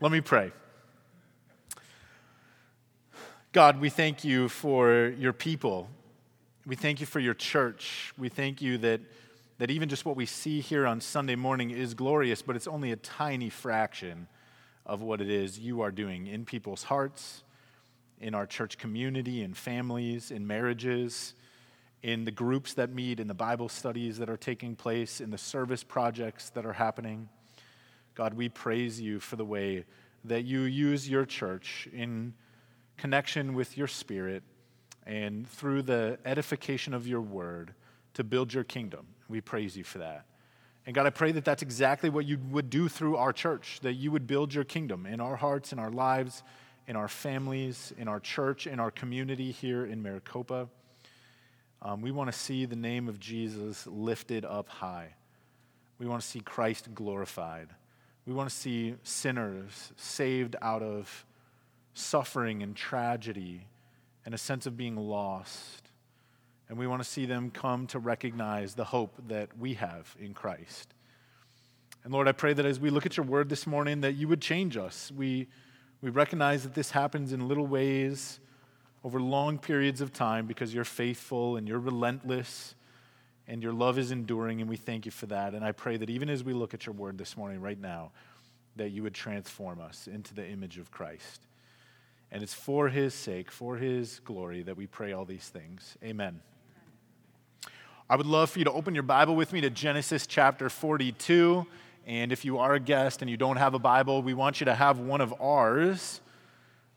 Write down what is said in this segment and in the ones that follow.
Let me pray. God, we thank you for your people. We thank you for your church. We thank you that, that even just what we see here on Sunday morning is glorious, but it's only a tiny fraction of what it is you are doing in people's hearts, in our church community, in families, in marriages, in the groups that meet, in the Bible studies that are taking place, in the service projects that are happening. God, we praise you for the way that you use your church in connection with your spirit and through the edification of your word to build your kingdom. We praise you for that. And God, I pray that that's exactly what you would do through our church, that you would build your kingdom in our hearts, in our lives, in our families, in our church, in our community here in Maricopa. Um, we want to see the name of Jesus lifted up high. We want to see Christ glorified. We want to see sinners saved out of suffering and tragedy and a sense of being lost. And we want to see them come to recognize the hope that we have in Christ. And Lord, I pray that as we look at your word this morning, that you would change us. We, we recognize that this happens in little ways over long periods of time because you're faithful and you're relentless and your love is enduring, and we thank you for that. And I pray that even as we look at your word this morning, right now, that you would transform us into the image of Christ. And it's for his sake, for his glory, that we pray all these things. Amen. I would love for you to open your Bible with me to Genesis chapter 42. And if you are a guest and you don't have a Bible, we want you to have one of ours.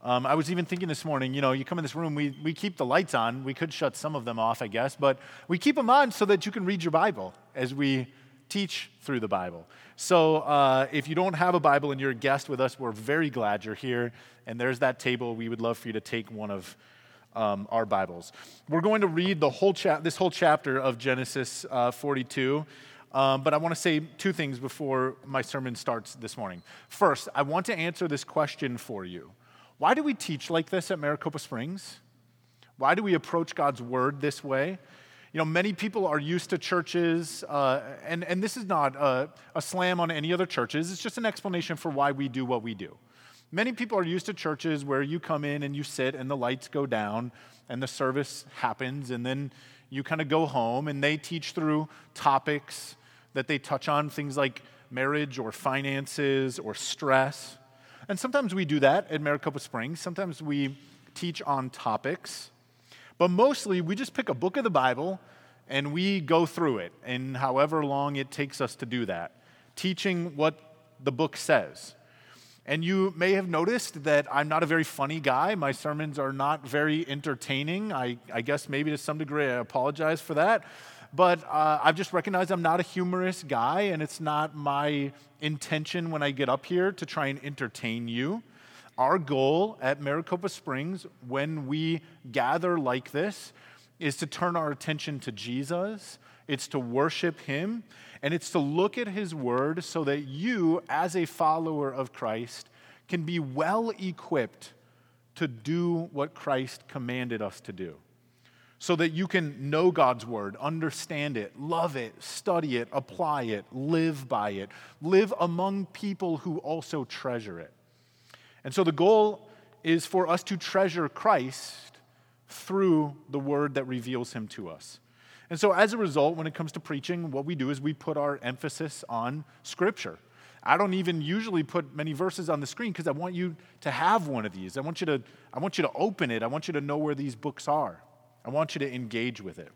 Um, I was even thinking this morning, you know, you come in this room, we, we keep the lights on. We could shut some of them off, I guess, but we keep them on so that you can read your Bible as we teach through the Bible. So uh, if you don't have a Bible and you're a guest with us, we're very glad you're here. And there's that table. We would love for you to take one of um, our Bibles. We're going to read the whole cha- this whole chapter of Genesis uh, 42. Um, but I want to say two things before my sermon starts this morning. First, I want to answer this question for you. Why do we teach like this at Maricopa Springs? Why do we approach God's word this way? You know, many people are used to churches, uh, and, and this is not a, a slam on any other churches, it's just an explanation for why we do what we do. Many people are used to churches where you come in and you sit and the lights go down and the service happens, and then you kind of go home and they teach through topics that they touch on, things like marriage or finances or stress. And sometimes we do that at Maricopa Springs. Sometimes we teach on topics. But mostly, we just pick a book of the Bible and we go through it, and however long it takes us to do that, teaching what the book says. And you may have noticed that I'm not a very funny guy. My sermons are not very entertaining. I, I guess maybe to some degree I apologize for that. But uh, I've just recognized I'm not a humorous guy, and it's not my intention when I get up here to try and entertain you. Our goal at Maricopa Springs, when we gather like this, is to turn our attention to Jesus, it's to worship Him, and it's to look at His Word so that you, as a follower of Christ, can be well equipped to do what Christ commanded us to do. So that you can know God's Word, understand it, love it, study it, apply it, live by it, live among people who also treasure it. And so the goal is for us to treasure Christ through the word that reveals him to us. And so, as a result, when it comes to preaching, what we do is we put our emphasis on Scripture. I don't even usually put many verses on the screen because I want you to have one of these. I want, you to, I want you to open it. I want you to know where these books are. I want you to engage with it.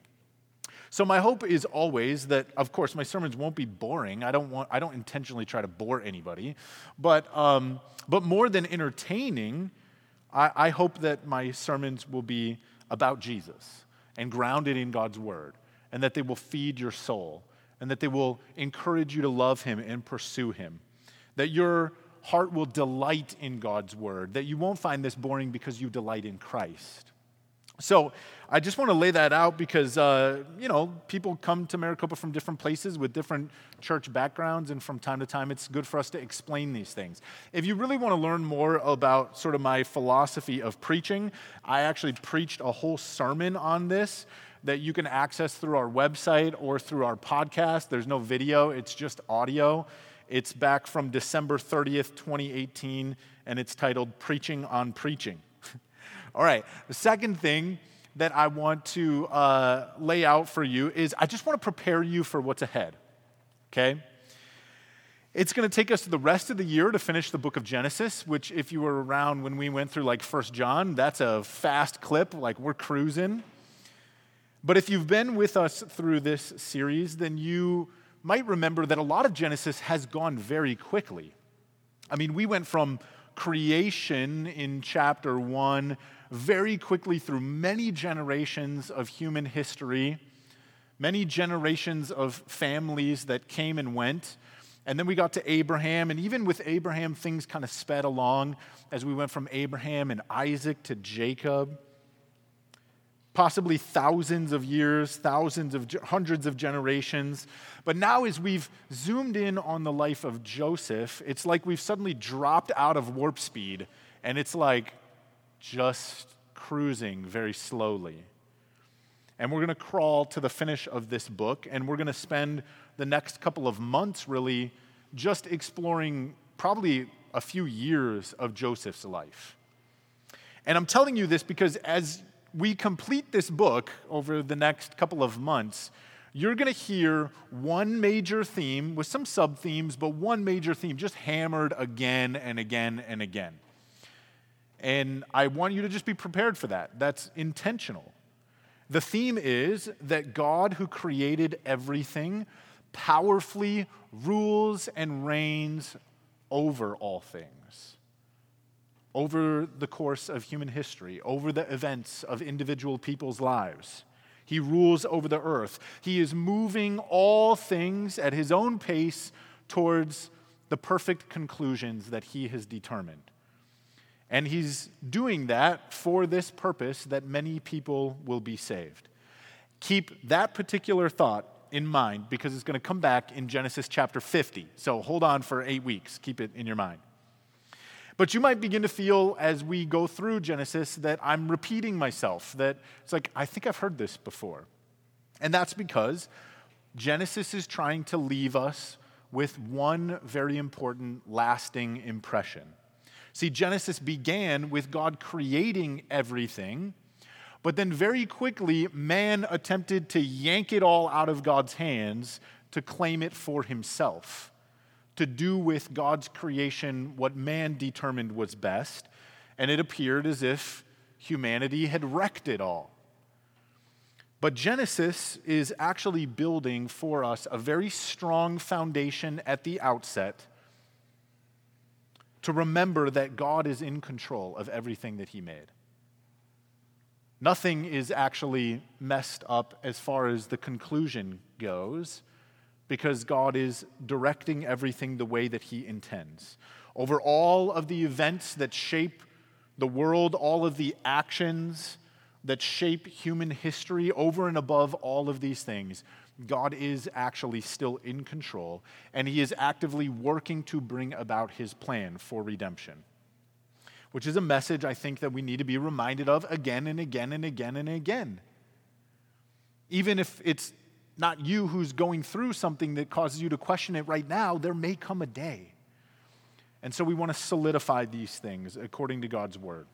So my hope is always that, of course, my sermons won't be boring. I don't want, I don't intentionally try to bore anybody, but um, but more than entertaining, I, I hope that my sermons will be about Jesus and grounded in God's word, and that they will feed your soul, and that they will encourage you to love Him and pursue Him, that your heart will delight in God's word, that you won't find this boring because you delight in Christ. So I just want to lay that out because, uh, you know, people come to Maricopa from different places with different church backgrounds, and from time to time it's good for us to explain these things. If you really want to learn more about sort of my philosophy of preaching, I actually preached a whole sermon on this that you can access through our website or through our podcast. There's no video, it's just audio. It's back from December 30th, 2018, and it's titled Preaching on Preaching. All right, the second thing that I want to uh, lay out for you is I just want to prepare you for what's ahead, okay? It's going to take us the rest of the year to finish the book of Genesis, which, if you were around when we went through like First John, that's a fast clip, like we're cruising. But if you've been with us through this series, then you might remember that a lot of Genesis has gone very quickly. I mean, we went from creation in chapter one very quickly through many generations of human history, many generations of families that came and went and then we got to Abraham, and even with Abraham, things kind of sped along as we went from Abraham and Isaac to Jacob. Possibly thousands of years, thousands of hundreds of generations. But now, as we've zoomed in on the life of Joseph, it's like we've suddenly dropped out of warp speed, and it's like just cruising very slowly. And we're going to crawl to the finish of this book, and we're going to spend the next couple of months really just exploring probably a few years of Joseph's life. And I'm telling you this because as we complete this book over the next couple of months, you're going to hear one major theme with some sub themes, but one major theme just hammered again and again and again. And I want you to just be prepared for that. That's intentional. The theme is that God, who created everything, powerfully rules and reigns over all things, over the course of human history, over the events of individual people's lives. He rules over the earth. He is moving all things at his own pace towards the perfect conclusions that he has determined. And he's doing that for this purpose that many people will be saved. Keep that particular thought in mind because it's going to come back in Genesis chapter 50. So hold on for eight weeks. Keep it in your mind. But you might begin to feel as we go through Genesis that I'm repeating myself, that it's like, I think I've heard this before. And that's because Genesis is trying to leave us with one very important lasting impression. See, Genesis began with God creating everything, but then very quickly, man attempted to yank it all out of God's hands to claim it for himself, to do with God's creation what man determined was best, and it appeared as if humanity had wrecked it all. But Genesis is actually building for us a very strong foundation at the outset to remember that God is in control of everything that He made. Nothing is actually messed up as far as the conclusion goes because God is directing everything the way that He intends. Over all of the events that shape the world, all of the actions that shape human history, over and above all of these things, God is actually still in control, and He is actively working to bring about His plan for redemption. Which is a message I think that we need to be reminded of again and again and again and again. Even if it's not you who's going through something that causes you to question it right now, there may come a day. And so we want to solidify these things according to God's word.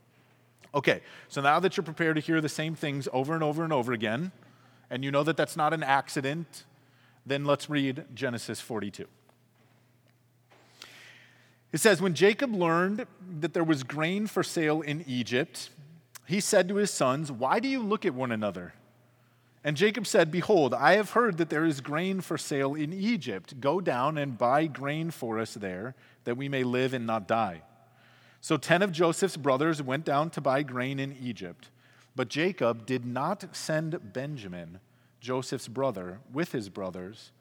Okay, so now that you're prepared to hear the same things over and over and over again, and you know that that's not an accident, then let's read Genesis 42. It says, When Jacob learned that there was grain for sale in Egypt, he said to his sons, Why do you look at one another? And Jacob said, Behold, I have heard that there is grain for sale in Egypt. Go down and buy grain for us there, that we may live and not die. So ten of Joseph's brothers went down to buy grain in Egypt. But Jacob did not send Benjamin, Joseph's brother, with his brothers,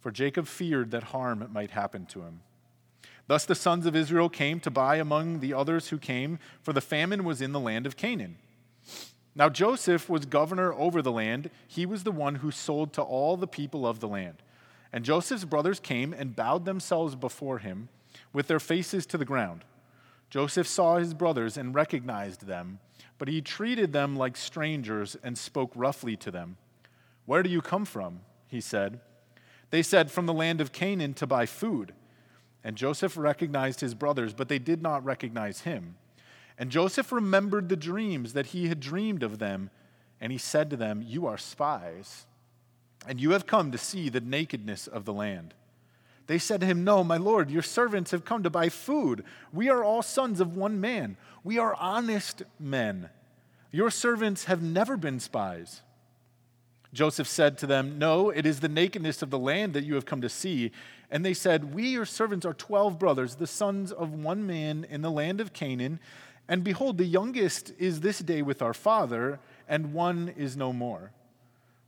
for Jacob feared that harm might happen to him. Thus the sons of Israel came to buy among the others who came, for the famine was in the land of Canaan. Now Joseph was governor over the land. He was the one who sold to all the people of the land. And Joseph's brothers came and bowed themselves before him with their faces to the ground. Joseph saw his brothers and recognized them but he treated them like strangers and spoke roughly to them. Where do you come from? He said. They said, From the land of Canaan to buy food. And Joseph recognized his brothers, but they did not recognize him. And Joseph remembered the dreams that he had dreamed of them, and he said to them, You are spies, and you have come to see the nakedness of the land. They said to him, No, my lord, your servants have come to buy food. We are all sons of one man. We are honest men. Your servants have never been spies. Joseph said to them, No, it is the nakedness of the land that you have come to see. And they said, We, your servants, are twelve brothers, the sons of one man in the land of Canaan. And behold, the youngest is this day with our father, and one is no more.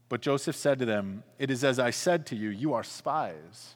But Joseph said to them, It is as I said to you, you are spies.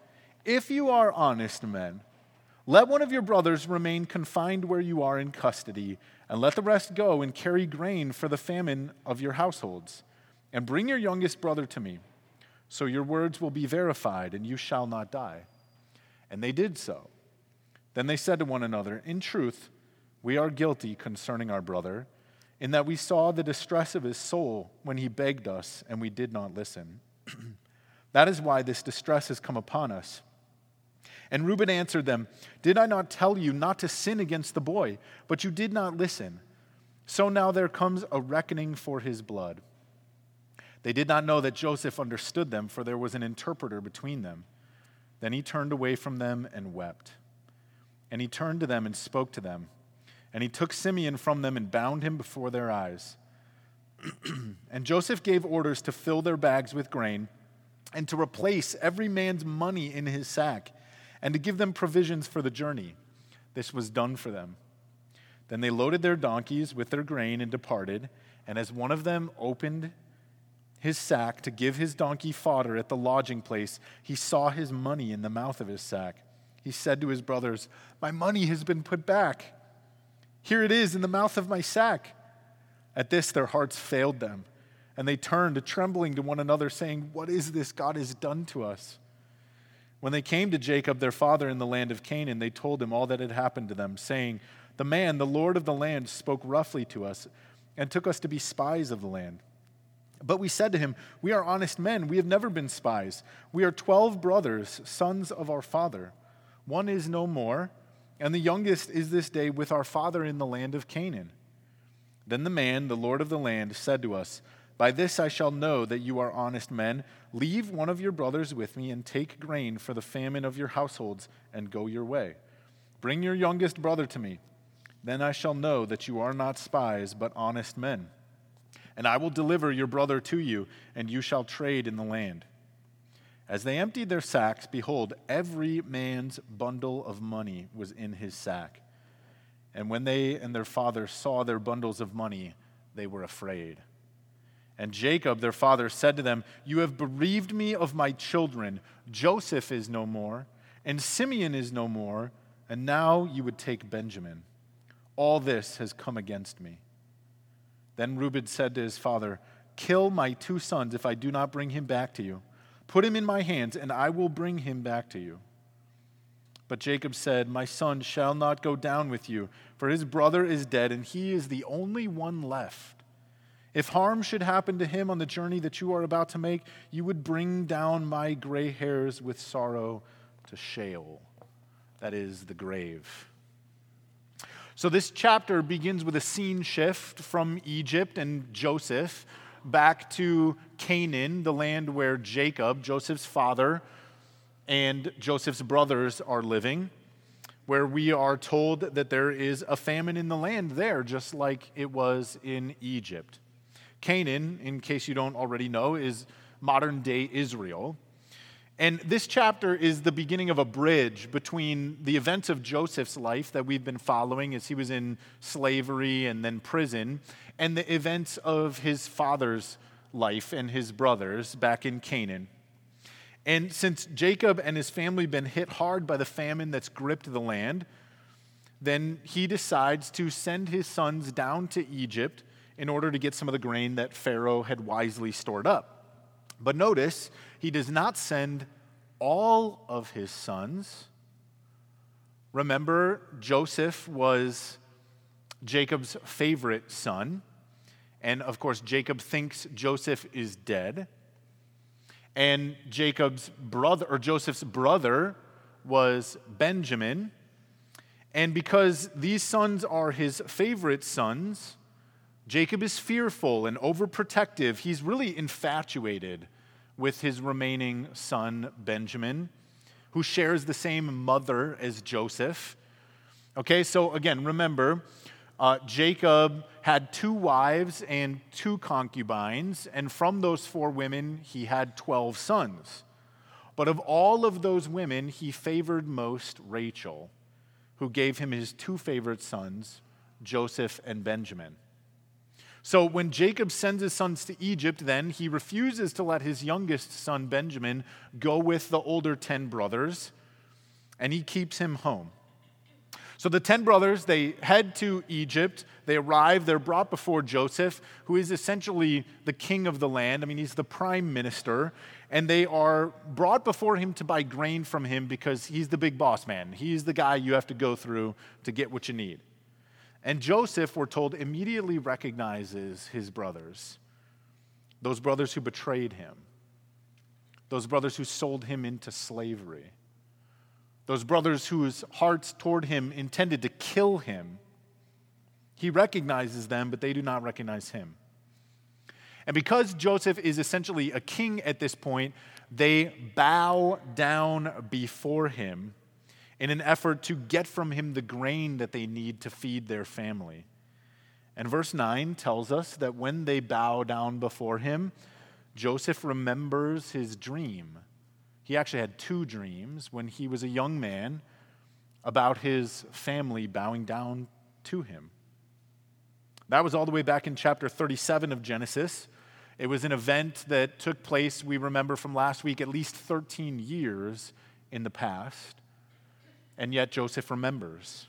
If you are honest men, let one of your brothers remain confined where you are in custody, and let the rest go and carry grain for the famine of your households. And bring your youngest brother to me, so your words will be verified, and you shall not die. And they did so. Then they said to one another, In truth, we are guilty concerning our brother, in that we saw the distress of his soul when he begged us, and we did not listen. that is why this distress has come upon us. And Reuben answered them, Did I not tell you not to sin against the boy? But you did not listen. So now there comes a reckoning for his blood. They did not know that Joseph understood them, for there was an interpreter between them. Then he turned away from them and wept. And he turned to them and spoke to them. And he took Simeon from them and bound him before their eyes. and Joseph gave orders to fill their bags with grain and to replace every man's money in his sack and to give them provisions for the journey. This was done for them. Then they loaded their donkeys with their grain and departed. And as one of them opened his sack to give his donkey fodder at the lodging place, he saw his money in the mouth of his sack. He said to his brothers, My money has been put back. Here it is in the mouth of my sack. At this, their hearts failed them, and they turned, trembling to one another, saying, What is this God has done to us? When they came to Jacob, their father, in the land of Canaan, they told him all that had happened to them, saying, The man, the Lord of the land, spoke roughly to us and took us to be spies of the land. But we said to him, We are honest men. We have never been spies. We are twelve brothers, sons of our father. One is no more, and the youngest is this day with our father in the land of Canaan. Then the man, the Lord of the land, said to us, by this I shall know that you are honest men. Leave one of your brothers with me and take grain for the famine of your households and go your way. Bring your youngest brother to me. Then I shall know that you are not spies, but honest men. And I will deliver your brother to you, and you shall trade in the land. As they emptied their sacks, behold, every man's bundle of money was in his sack. And when they and their father saw their bundles of money, they were afraid. And Jacob, their father, said to them, You have bereaved me of my children. Joseph is no more, and Simeon is no more, and now you would take Benjamin. All this has come against me. Then Reuben said to his father, Kill my two sons if I do not bring him back to you. Put him in my hands, and I will bring him back to you. But Jacob said, My son shall not go down with you, for his brother is dead, and he is the only one left. If harm should happen to him on the journey that you are about to make, you would bring down my gray hairs with sorrow to Sheol, that is, the grave. So, this chapter begins with a scene shift from Egypt and Joseph back to Canaan, the land where Jacob, Joseph's father, and Joseph's brothers are living, where we are told that there is a famine in the land there, just like it was in Egypt. Canaan, in case you don't already know, is modern day Israel. And this chapter is the beginning of a bridge between the events of Joseph's life that we've been following as he was in slavery and then prison, and the events of his father's life and his brothers back in Canaan. And since Jacob and his family been hit hard by the famine that's gripped the land, then he decides to send his sons down to Egypt in order to get some of the grain that Pharaoh had wisely stored up. But notice, he does not send all of his sons. Remember, Joseph was Jacob's favorite son. And of course, Jacob thinks Joseph is dead. And Jacob's brother, or Joseph's brother, was Benjamin. And because these sons are his favorite sons, Jacob is fearful and overprotective. He's really infatuated with his remaining son, Benjamin, who shares the same mother as Joseph. Okay, so again, remember, uh, Jacob had two wives and two concubines, and from those four women, he had 12 sons. But of all of those women, he favored most Rachel, who gave him his two favorite sons, Joseph and Benjamin. So when Jacob sends his sons to Egypt, then he refuses to let his youngest son, Benjamin, go with the older 10 brothers, and he keeps him home. So the 10 brothers, they head to Egypt. They arrive, they're brought before Joseph, who is essentially the king of the land. I mean, he's the prime minister. And they are brought before him to buy grain from him because he's the big boss man. He's the guy you have to go through to get what you need. And Joseph, we're told, immediately recognizes his brothers, those brothers who betrayed him, those brothers who sold him into slavery those brothers whose hearts toward him intended to kill him. He recognizes them, but they do not recognize him. And because Joseph is essentially a king at this point, they bow down before him in an effort to get from him the grain that they need to feed their family. And verse 9 tells us that when they bow down before him, Joseph remembers his dream he actually had two dreams when he was a young man about his family bowing down to him. That was all the way back in chapter 37 of Genesis. It was an event that took place, we remember from last week, at least 13 years in the past. And yet Joseph remembers.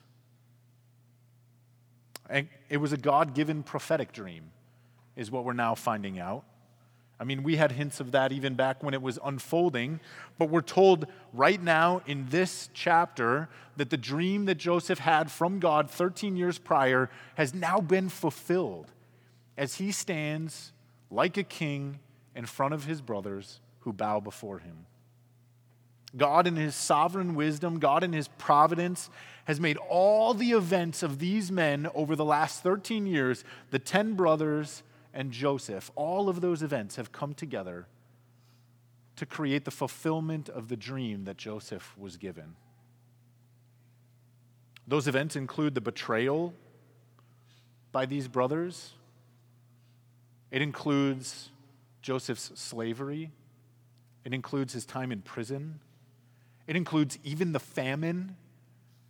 And it was a God given prophetic dream, is what we're now finding out. I mean, we had hints of that even back when it was unfolding, but we're told right now in this chapter that the dream that Joseph had from God 13 years prior has now been fulfilled as he stands like a king in front of his brothers who bow before him. God, in his sovereign wisdom, God, in his providence, has made all the events of these men over the last 13 years, the 10 brothers, and Joseph, all of those events have come together to create the fulfillment of the dream that Joseph was given. Those events include the betrayal by these brothers, it includes Joseph's slavery, it includes his time in prison, it includes even the famine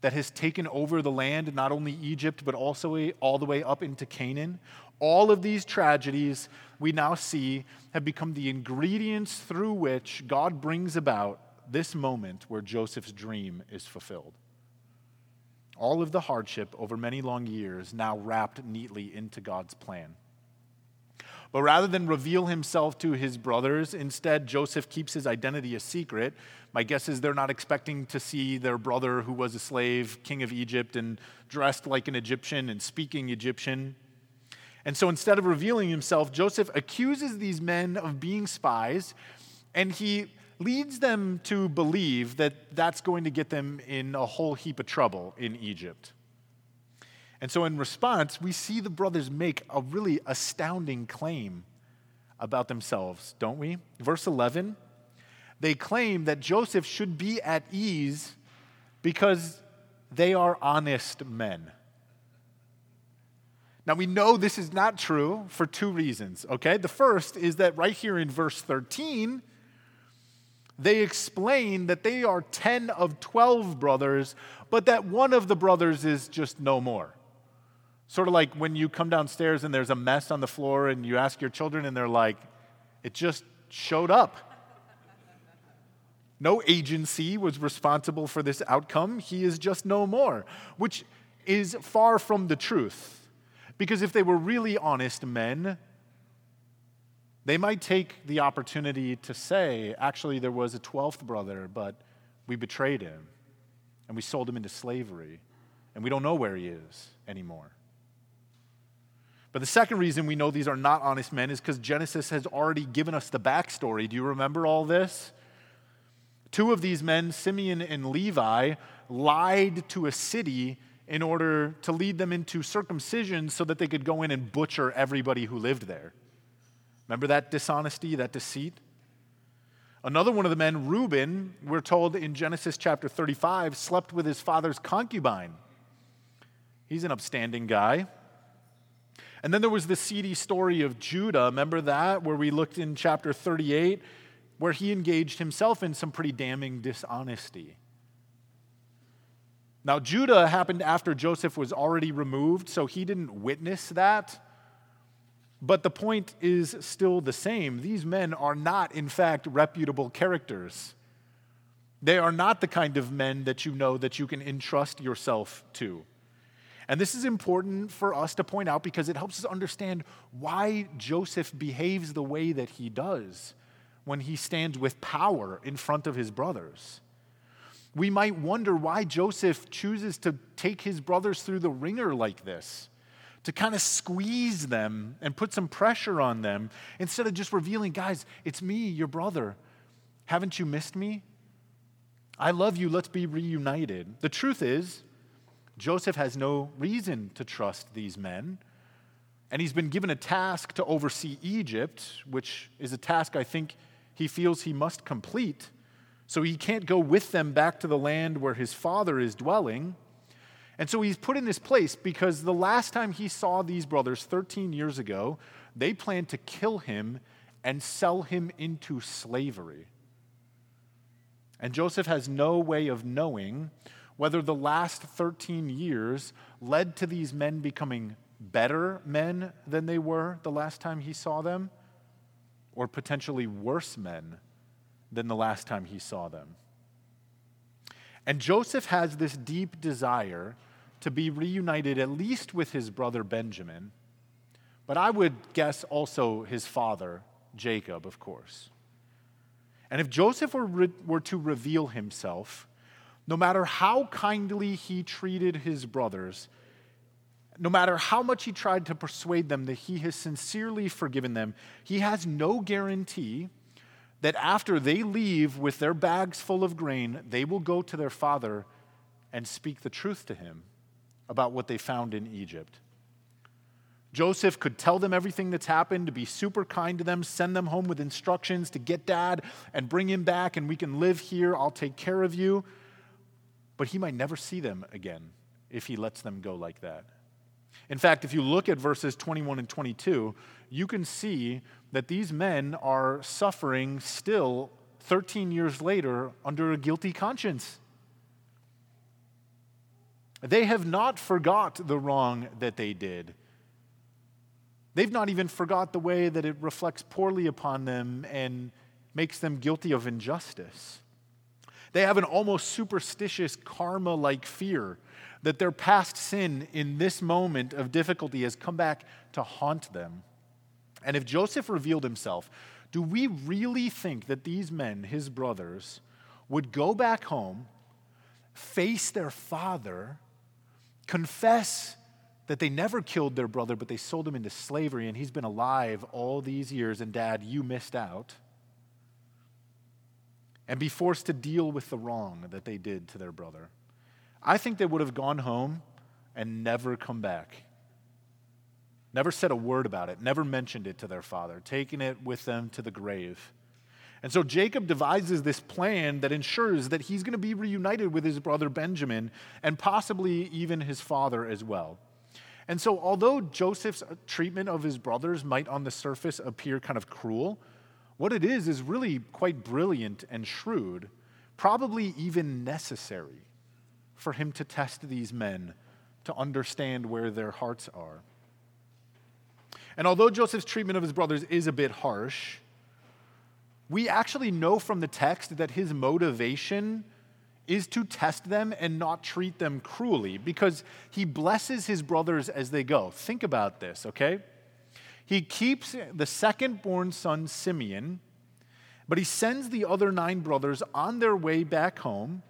that has taken over the land, not only Egypt, but also all the way up into Canaan. All of these tragedies we now see have become the ingredients through which God brings about this moment where Joseph's dream is fulfilled. All of the hardship over many long years now wrapped neatly into God's plan. But rather than reveal himself to his brothers, instead, Joseph keeps his identity a secret. My guess is they're not expecting to see their brother, who was a slave, king of Egypt, and dressed like an Egyptian and speaking Egyptian. And so instead of revealing himself, Joseph accuses these men of being spies, and he leads them to believe that that's going to get them in a whole heap of trouble in Egypt. And so, in response, we see the brothers make a really astounding claim about themselves, don't we? Verse 11 they claim that Joseph should be at ease because they are honest men. Now, we know this is not true for two reasons, okay? The first is that right here in verse 13, they explain that they are 10 of 12 brothers, but that one of the brothers is just no more. Sort of like when you come downstairs and there's a mess on the floor and you ask your children and they're like, it just showed up. No agency was responsible for this outcome. He is just no more, which is far from the truth. Because if they were really honest men, they might take the opportunity to say, actually, there was a 12th brother, but we betrayed him and we sold him into slavery, and we don't know where he is anymore. But the second reason we know these are not honest men is because Genesis has already given us the backstory. Do you remember all this? Two of these men, Simeon and Levi, lied to a city in order to lead them into circumcision so that they could go in and butcher everybody who lived there. Remember that dishonesty, that deceit? Another one of the men, Reuben, we're told in Genesis chapter 35, slept with his father's concubine. He's an upstanding guy. And then there was the seedy story of Judah. Remember that, where we looked in chapter 38, where he engaged himself in some pretty damning dishonesty. Now, Judah happened after Joseph was already removed, so he didn't witness that. But the point is still the same. These men are not, in fact, reputable characters. They are not the kind of men that you know that you can entrust yourself to. And this is important for us to point out because it helps us understand why Joseph behaves the way that he does when he stands with power in front of his brothers. We might wonder why Joseph chooses to take his brothers through the wringer like this, to kind of squeeze them and put some pressure on them instead of just revealing, guys, it's me, your brother. Haven't you missed me? I love you, let's be reunited. The truth is, Joseph has no reason to trust these men. And he's been given a task to oversee Egypt, which is a task I think he feels he must complete. So he can't go with them back to the land where his father is dwelling. And so he's put in this place because the last time he saw these brothers 13 years ago, they planned to kill him and sell him into slavery. And Joseph has no way of knowing whether the last 13 years led to these men becoming better men than they were the last time he saw them, or potentially worse men than the last time he saw them. And Joseph has this deep desire to be reunited at least with his brother Benjamin, but I would guess also his father, Jacob, of course. And if Joseph were, re- were to reveal himself, no matter how kindly he treated his brothers, no matter how much he tried to persuade them that he has sincerely forgiven them, he has no guarantee that after they leave with their bags full of grain, they will go to their father and speak the truth to him about what they found in Egypt. Joseph could tell them everything that's happened, to be super kind to them, send them home with instructions to get dad and bring him back, and we can live here. I'll take care of you. But he might never see them again if he lets them go like that. In fact, if you look at verses 21 and 22, you can see that these men are suffering still 13 years later under a guilty conscience. They have not forgot the wrong that they did. They've not even forgot the way that it reflects poorly upon them and makes them guilty of injustice. They have an almost superstitious karma like fear that their past sin in this moment of difficulty has come back to haunt them. And if Joseph revealed himself, do we really think that these men, his brothers, would go back home, face their father, confess that they never killed their brother, but they sold him into slavery and he's been alive all these years, and dad, you missed out? And be forced to deal with the wrong that they did to their brother. I think they would have gone home and never come back never said a word about it, never mentioned it to their father, taking it with them to the grave. And so Jacob devises this plan that ensures that he's going to be reunited with his brother Benjamin and possibly even his father as well. And so, although Joseph's treatment of his brothers might on the surface appear kind of cruel, what it is is really quite brilliant and shrewd, probably even necessary for him to test these men to understand where their hearts are. And although Joseph's treatment of his brothers is a bit harsh, we actually know from the text that his motivation is to test them and not treat them cruelly because he blesses his brothers as they go. Think about this, okay? He keeps the second born son, Simeon, but he sends the other nine brothers on their way back home.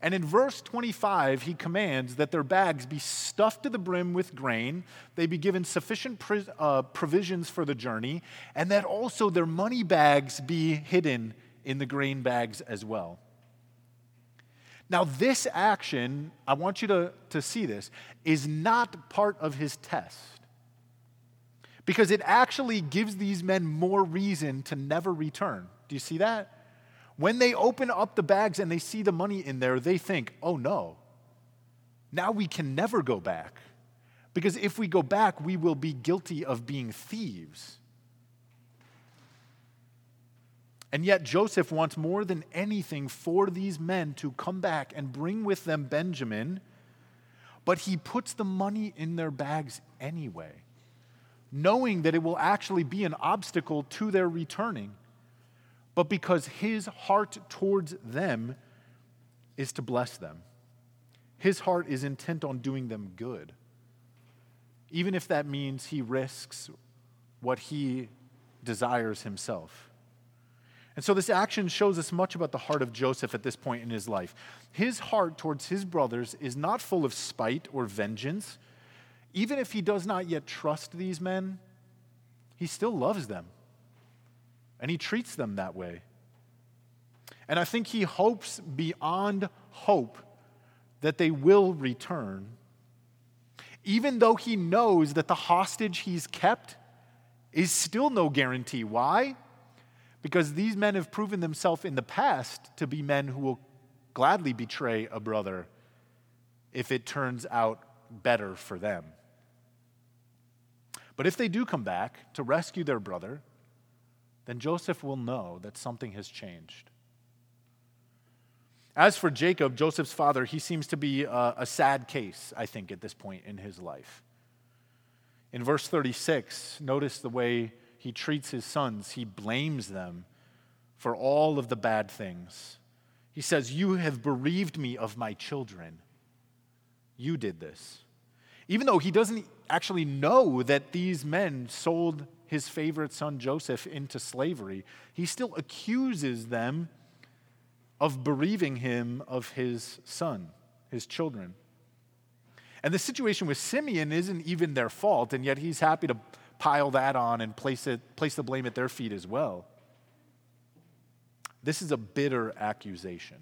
And in verse 25, he commands that their bags be stuffed to the brim with grain, they be given sufficient uh, provisions for the journey, and that also their money bags be hidden in the grain bags as well. Now, this action, I want you to, to see this, is not part of his test. Because it actually gives these men more reason to never return. Do you see that? When they open up the bags and they see the money in there, they think, oh no, now we can never go back. Because if we go back, we will be guilty of being thieves. And yet, Joseph wants more than anything for these men to come back and bring with them Benjamin, but he puts the money in their bags anyway, knowing that it will actually be an obstacle to their returning, but because his heart towards them is to bless them. His heart is intent on doing them good, even if that means he risks what he desires himself. And so this action shows us much about the heart of Joseph at this point in his life. His heart towards his brothers is not full of spite or vengeance. Even if he does not yet trust these men, he still loves them. And he treats them that way. And I think he hopes beyond hope that they will return, even though he knows that the hostage he's kept is still no guarantee. Why? Because these men have proven themselves in the past to be men who will gladly betray a brother if it turns out better for them. But if they do come back to rescue their brother, then Joseph will know that something has changed. As for Jacob, Joseph's father, he seems to be a, a, sad case, I think, at this point in his life. In verse 36, notice the way he treats his sons, he blames them for all of the bad things. He says, You have bereaved me of my children. You did this. Even though he doesn't actually know that these men sold his favorite son Joseph into slavery, he still accuses them of bereaving him of his son, his children. And the situation with Simeon isn't even their fault, and yet he's happy to pile that on and place, it, place the blame at their feet as well. This is a bitter accusation.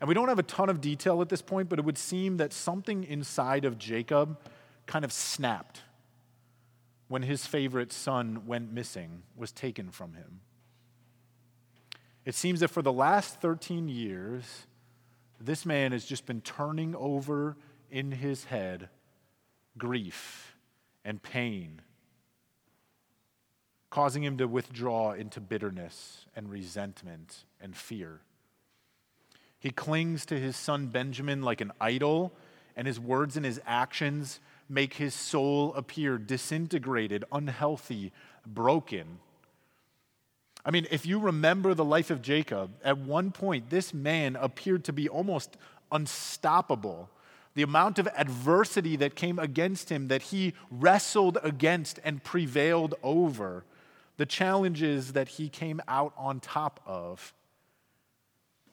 And we don't have a ton of detail at this point, but it would seem that something inside of Jacob kind of snapped when his favorite son went missing, was taken from him. It seems that for the last 13 years, this man has just been turning over in his head grief and pain, causing him to withdraw into bitterness and resentment and fear. He clings to his son Benjamin like an idol, and his words and his actions make his soul appear disintegrated, unhealthy, broken. I mean, if you remember the life of Jacob, at one point, this man appeared to be almost unstoppable the amount of adversity that came against him that he wrestled against and prevailed over, the challenges that he came out on top of.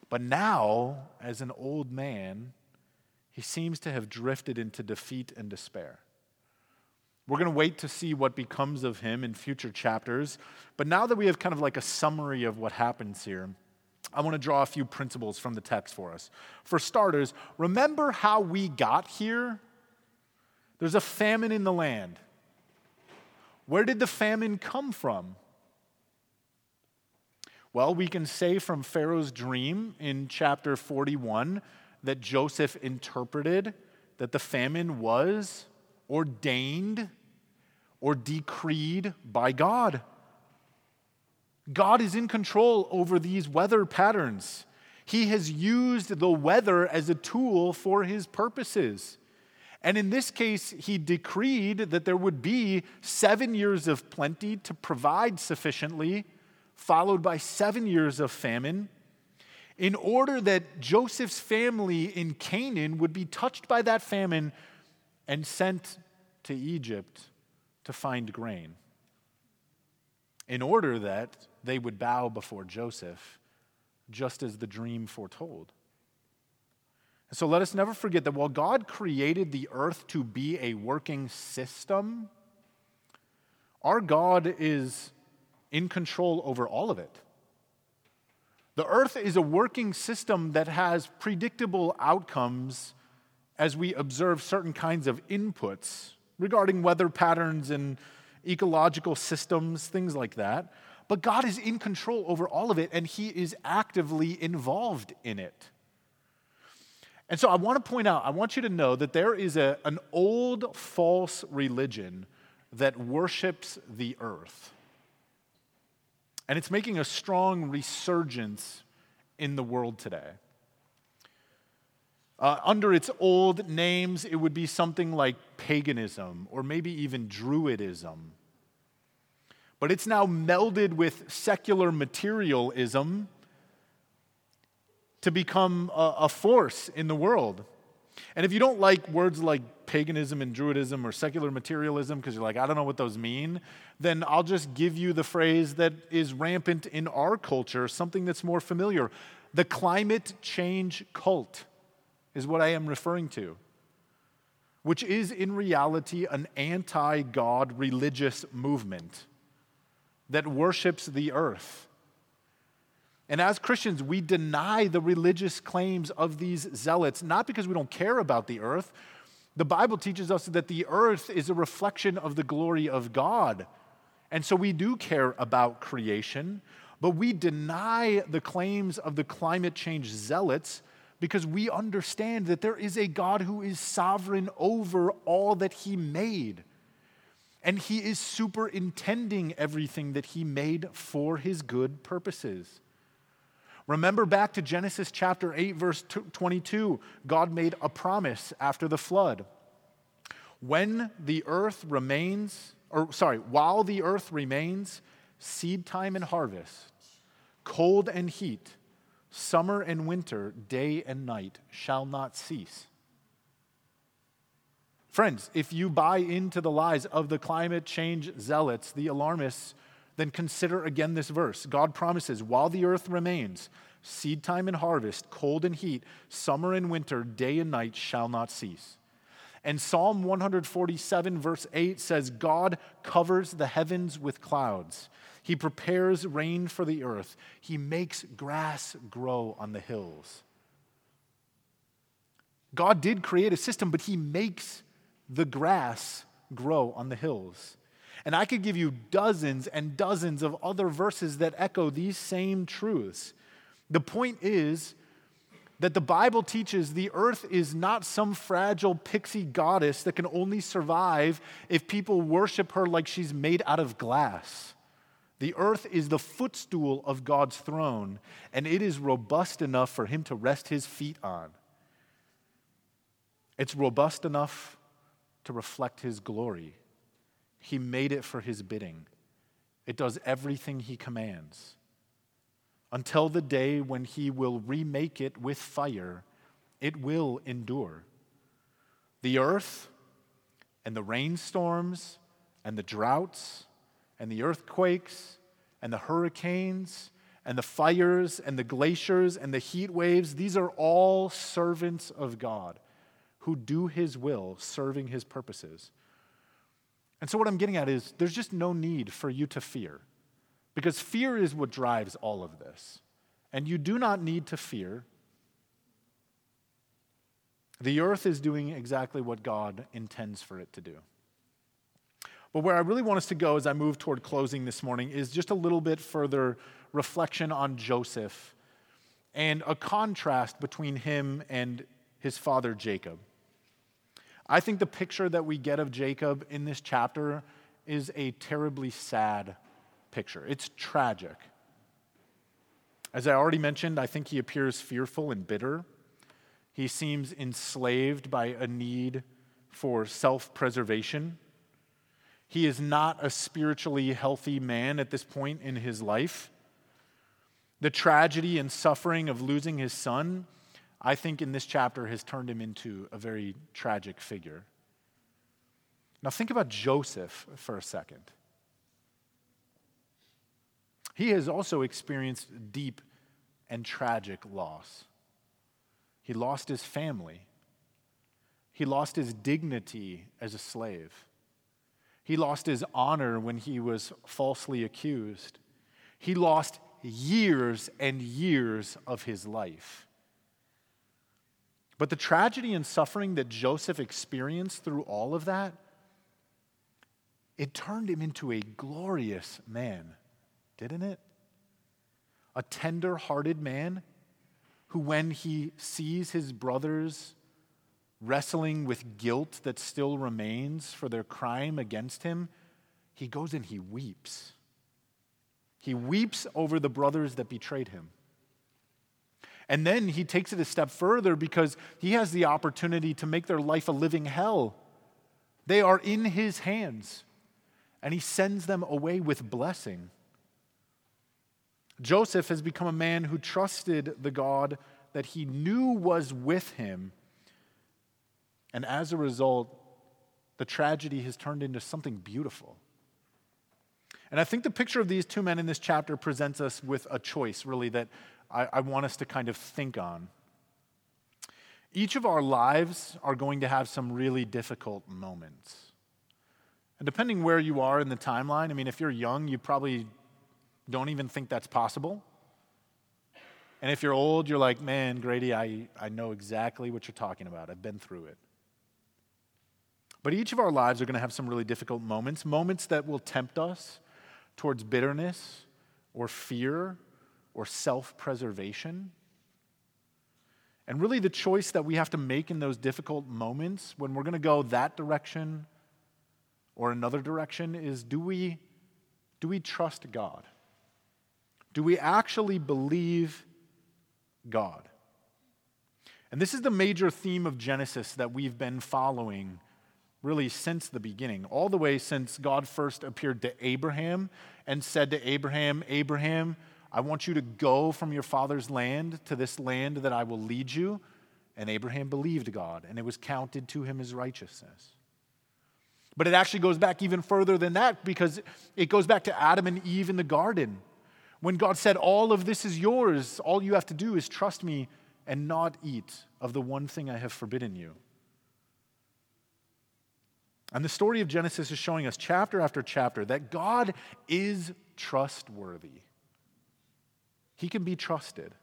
But now, as an old man, he seems to have drifted into defeat and despair. We're going to wait to see what becomes of him in future chapters. But now that we have kind of like a summary of what happens here, I want to draw a few principles from the text for us. For starters, remember how we got here? There's a famine in the land. Where did the famine come from? Well, we can say from Pharaoh's dream in chapter 41 that Joseph interpreted that the famine was ordained or decreed by God. God is in control over these weather patterns. He has used the weather as a tool for his purposes. And in this case, he decreed that there would be seven years of plenty to provide sufficiently followed by seven years of famine, in order that Joseph's family in Canaan would be touched by that famine and sent to Egypt to find grain, in order that they would bow before Joseph, just as the dream foretold. And So let us never forget that while God created the earth to be a working system, our God is in control over all of it. The earth is a working system that has predictable outcomes as we observe certain kinds of inputs regarding weather patterns and ecological systems, things like that. But God is in control over all of it, and He is actively involved in it. And so I want to point out, I want you to know that there is a, an old false religion that worships the earth. And it's making a strong resurgence in the world today. Uh, under its old names, it would be something like paganism or maybe even Druidism. But it's now melded with secular materialism to become a, a force in the world. And if you don't like words like paganism and Druidism or secular materialism because you're like, I don't know what those mean, then I'll just give you the phrase that is rampant in our culture, something that's more familiar. The climate change cult is what I am referring to, which is in reality an anti God religious movement that worships the earth. And as Christians, we deny the religious claims of these zealots, not because we don't care about the earth. The Bible teaches us that the earth is a reflection of the glory of God. And so we do care about creation, but we deny the claims of the climate change zealots because we understand that there is a God who is sovereign over all that He made. And He is superintending everything that He made for His good purposes. Remember back to Genesis chapter 8, verse 22. God made a promise after the flood. When the earth remains, or sorry, while the earth remains, seed time and harvest, cold and heat, summer and winter, day and night shall not cease. Friends, if you buy into the lies of the climate change zealots, the alarmists, then consider again this verse. God promises, while the earth remains, seed time and harvest, cold and heat, summer and winter, day and night shall not cease. And Psalm 147, verse 8 says, God covers the heavens with clouds. He prepares rain for the earth. He makes grass grow on the hills. God did create a system, but He makes the grass grow on the hills. And I could give you dozens and dozens of other verses that echo these same truths. The point is that the Bible teaches the earth is not some fragile pixie goddess that can only survive if people worship her like she's made out of glass. The earth is the footstool of God's throne, and it is robust enough for him to rest his feet on. It's robust enough to reflect his glory. He made it for his bidding. It does everything he commands. Until the day when he will remake it with fire, it will endure. The earth and the rainstorms and the droughts and the earthquakes and the hurricanes and the fires and the glaciers and the heat waves, these are all servants of God who do his will, serving his purposes. And so, what I'm getting at is there's just no need for you to fear, because fear is what drives all of this. And you do not need to fear. The earth is doing exactly what God intends for it to do. But where I really want us to go as I move toward closing this morning is just a little bit further reflection on Joseph and a contrast between him and his father Jacob. I think the picture that we get of Jacob in this chapter is a terribly sad picture. It's tragic. As I already mentioned, I think he appears fearful and bitter. He seems enslaved by a need for self preservation. He is not a spiritually healthy man at this point in his life. The tragedy and suffering of losing his son, I think in this chapter has turned him into a very tragic figure. Now, think about Joseph for a second. He has also experienced deep and tragic loss. He lost his family. He lost his dignity as a slave. He lost his honor when he was falsely accused. He lost years and years of his life. But the tragedy and suffering that Joseph experienced through all of that, it turned him into a glorious man, didn't it? A tender hearted man who, when he sees his brothers wrestling with guilt that still remains for their crime against him, he goes and he weeps. He weeps over the brothers that betrayed him. And then he takes it a step further because he has the opportunity to make their life a living hell. They are in his hands, and he sends them away with blessing. Joseph has become a man who trusted the God that he knew was with him. And as a result, the tragedy has turned into something beautiful. And I think the picture of these two men in this chapter presents us with a choice, really, that I, I want us to kind of think on. Each of our lives are going to have some really difficult moments. And depending where you are in the timeline, I mean, if you're young, you probably don't even think that's possible. And if you're old, you're like, man, Grady, I, I know exactly what you're talking about. I've been through it. But each of our lives are going to have some really difficult moments, moments that will tempt us towards bitterness or fear or self preservation. And really, the choice that we have to make in those difficult moments when we're going to go that direction or another direction is do we, do we trust God? Do we actually believe God? And this is the major theme of Genesis that we've been following really since the beginning, all the way since God first appeared to Abraham and said to Abraham, Abraham, I want you to go from your father's land to this land that I will lead you. And Abraham believed God, and it was counted to him as righteousness. But it actually goes back even further than that because it goes back to Adam and Eve in the garden. When God said, All of this is yours, all you have to do is trust me and not eat of the one thing I have forbidden you. And the story of Genesis is showing us chapter after chapter that God is trustworthy. He can be trusted.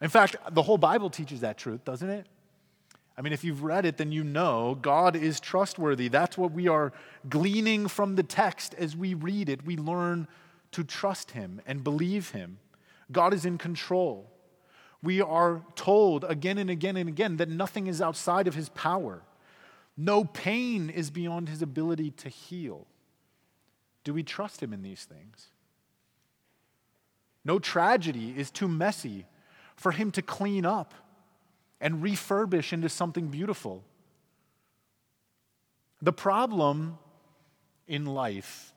In fact, the whole Bible teaches that truth, doesn't it? I mean, if you've read it, then you know God is trustworthy. That's what we are gleaning from the text as we read it. We learn to trust Him and believe Him. God is in control. We are told again and again and again that nothing is outside of His power. No pain is beyond His ability to heal. Do we trust Him in these things? No tragedy is too messy for Him to clean up and refurbish into something beautiful. The problem in life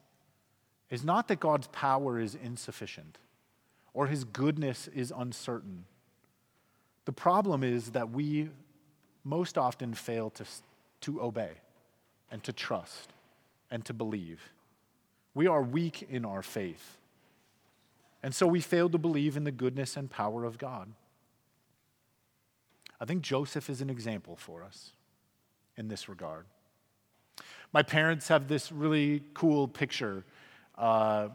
is not that God's power is insufficient or his goodness is uncertain. The problem is that we most often fail to, to obey and to trust and to believe. We are weak in our faith. And so we fail to believe in the goodness and power of God. I think Joseph is an example for us in this regard. My parents have this really cool picture uh,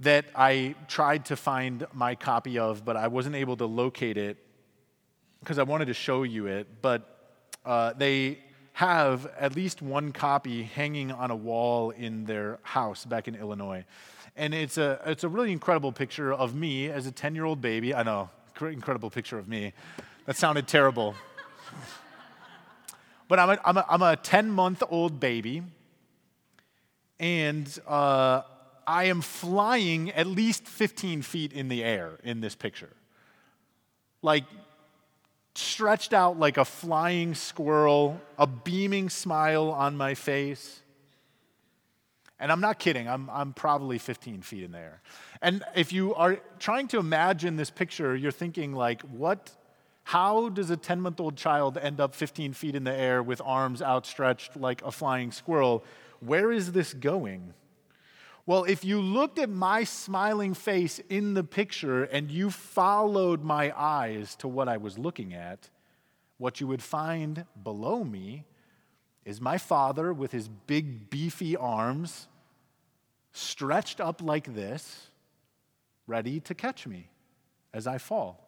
that I tried to find my copy of, but I wasn't able to locate it because I wanted to show you it. But uh, they have at least one copy hanging on a wall in their house back in Illinois. And it's a, it's a really incredible picture of me as a 10 year old baby. I know, incredible picture of me. That sounded terrible. but I'm a, I'm a, I'm a 10 month old baby and uh, I am flying at least 15 feet in the air in this picture. Like, stretched out like a flying squirrel, a beaming smile on my face. And I'm not kidding, I'm, I'm probably 15 feet in the air. And if you are trying to imagine this picture, you're thinking, like, what? How does a 10 month old child end up 15 feet in the air with arms outstretched like a flying squirrel? Where is this going? Well, if you looked at my smiling face in the picture and you followed my eyes to what I was looking at, what you would find below me is my father with his big, beefy arms stretched up like this, ready to catch me as I fall.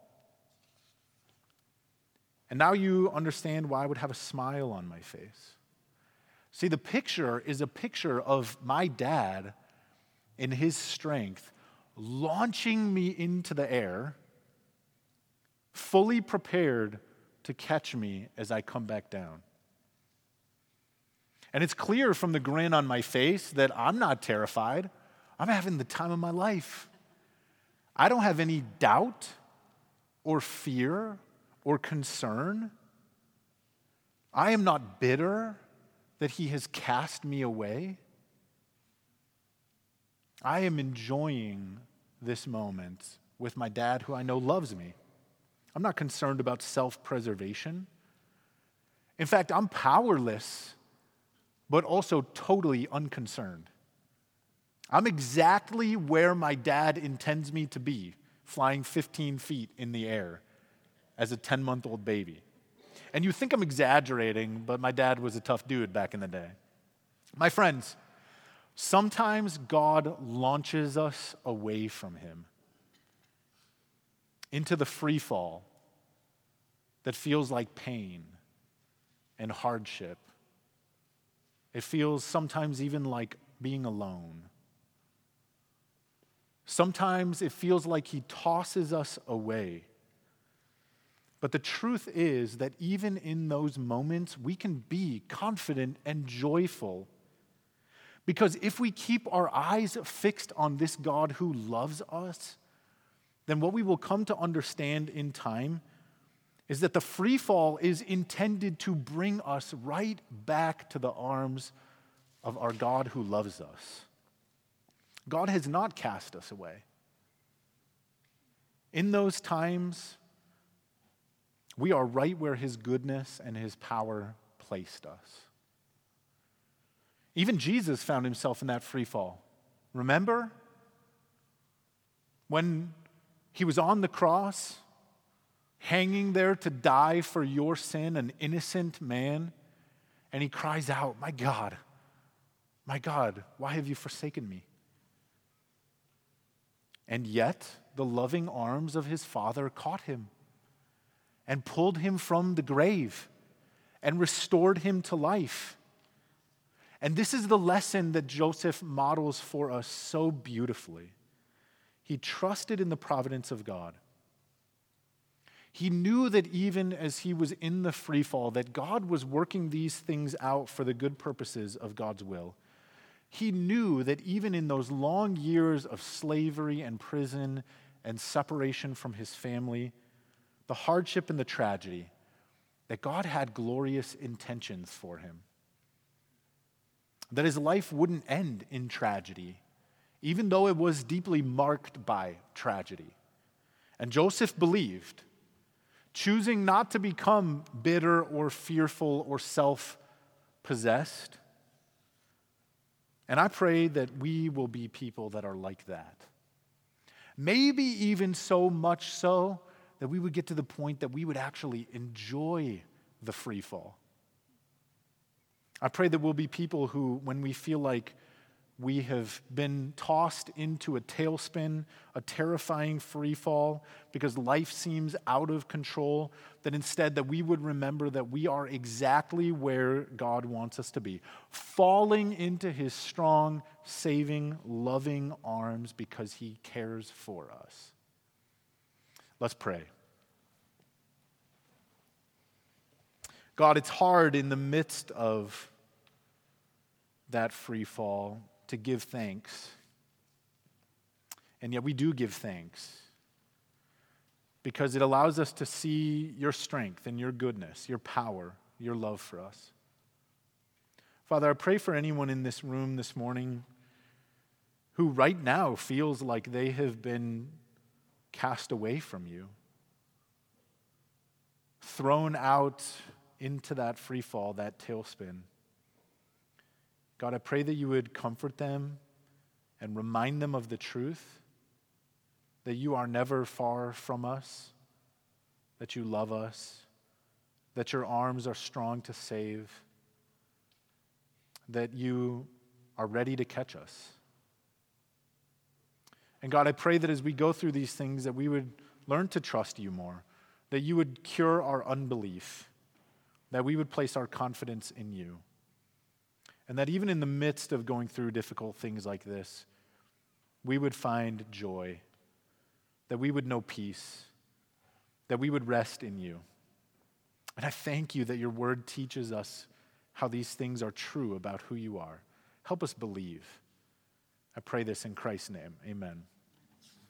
And now you understand why I would have a smile on my face. See, the picture is a picture of my dad in his strength launching me into the air, fully prepared to catch me as I come back down. And it's clear from the grin on my face that I'm not terrified. I'm having the time of my life. I don't have any doubt or fear or concern. I am not bitter that he has cast me away. I am enjoying this moment with my dad, who I know loves me. I'm not concerned about self preservation. In fact, I'm powerless but also totally unconcerned. I'm exactly where my dad intends me to be, flying 15 feet in the air as a 10 month old baby. And you think I'm exaggerating, but my dad was a tough dude back in the day. My friends, sometimes God launches us away from Him into the free fall that feels like pain and hardship it feels sometimes even like being alone. Sometimes it feels like he tosses us away. But the truth is that even in those moments, we can be confident and joyful. Because if we keep our eyes fixed on this God who loves us, then what we will come to understand in time is that the free fall is intended to bring us right back to the arms of our God who loves us. God has not cast us away. In those times, we are right where His goodness and His power placed us. Even Jesus found himself in that free fall. Remember? When he was on the cross, hanging there to die for your sin, an innocent man. And he cries out, My God, my God, why have you forsaken me? And yet, the loving arms of his father caught him and pulled him from the grave and restored him to life. And this is the lesson that Joseph models for us so beautifully. He trusted in the providence of God. He knew that even as he was in the free fall, that God was working these things out for the good purposes of God's will. He knew that even in those long years of slavery and prison and separation from his family, the hardship and the tragedy, that God had glorious intentions for him. That his life wouldn't end in tragedy, even though it was deeply marked by tragedy. And Joseph believed choosing not to become bitter or fearful or self possessed. And I pray that we will be people that are like that. Maybe even so much so that we would get to the point that we would actually enjoy the free fall. I pray that we'll be people who, when we feel like we have been tossed into a tailspin, a terrifying free fall, because life seems out of control, that instead that we would remember that we are exactly where God wants us to be, falling into his strong, saving, loving arms because he cares for us. Let's pray. God, it's hard in the midst of that free fall to give thanks. And yet we do give thanks because it allows us to see your strength and your goodness, your power, your love for us. Father, I pray for anyone in this room this morning who right now feels like they have been cast away from you, thrown out into that free fall, that tailspin. God, I pray that you would comfort them and remind them of the truth that you are never far from us, that you love us, that your arms are strong to save, that you are ready to catch us. And God, I pray that as we go through these things, that we would learn to trust you more, that you would cure our unbelief, that we would place our confidence in you. And that even in the midst of going through difficult things like this, we would find joy, that we would know peace, that we would rest in you. And I thank you that your word teaches us how these things are true about who you are. Help us believe. I pray this in Christ's name. Amen.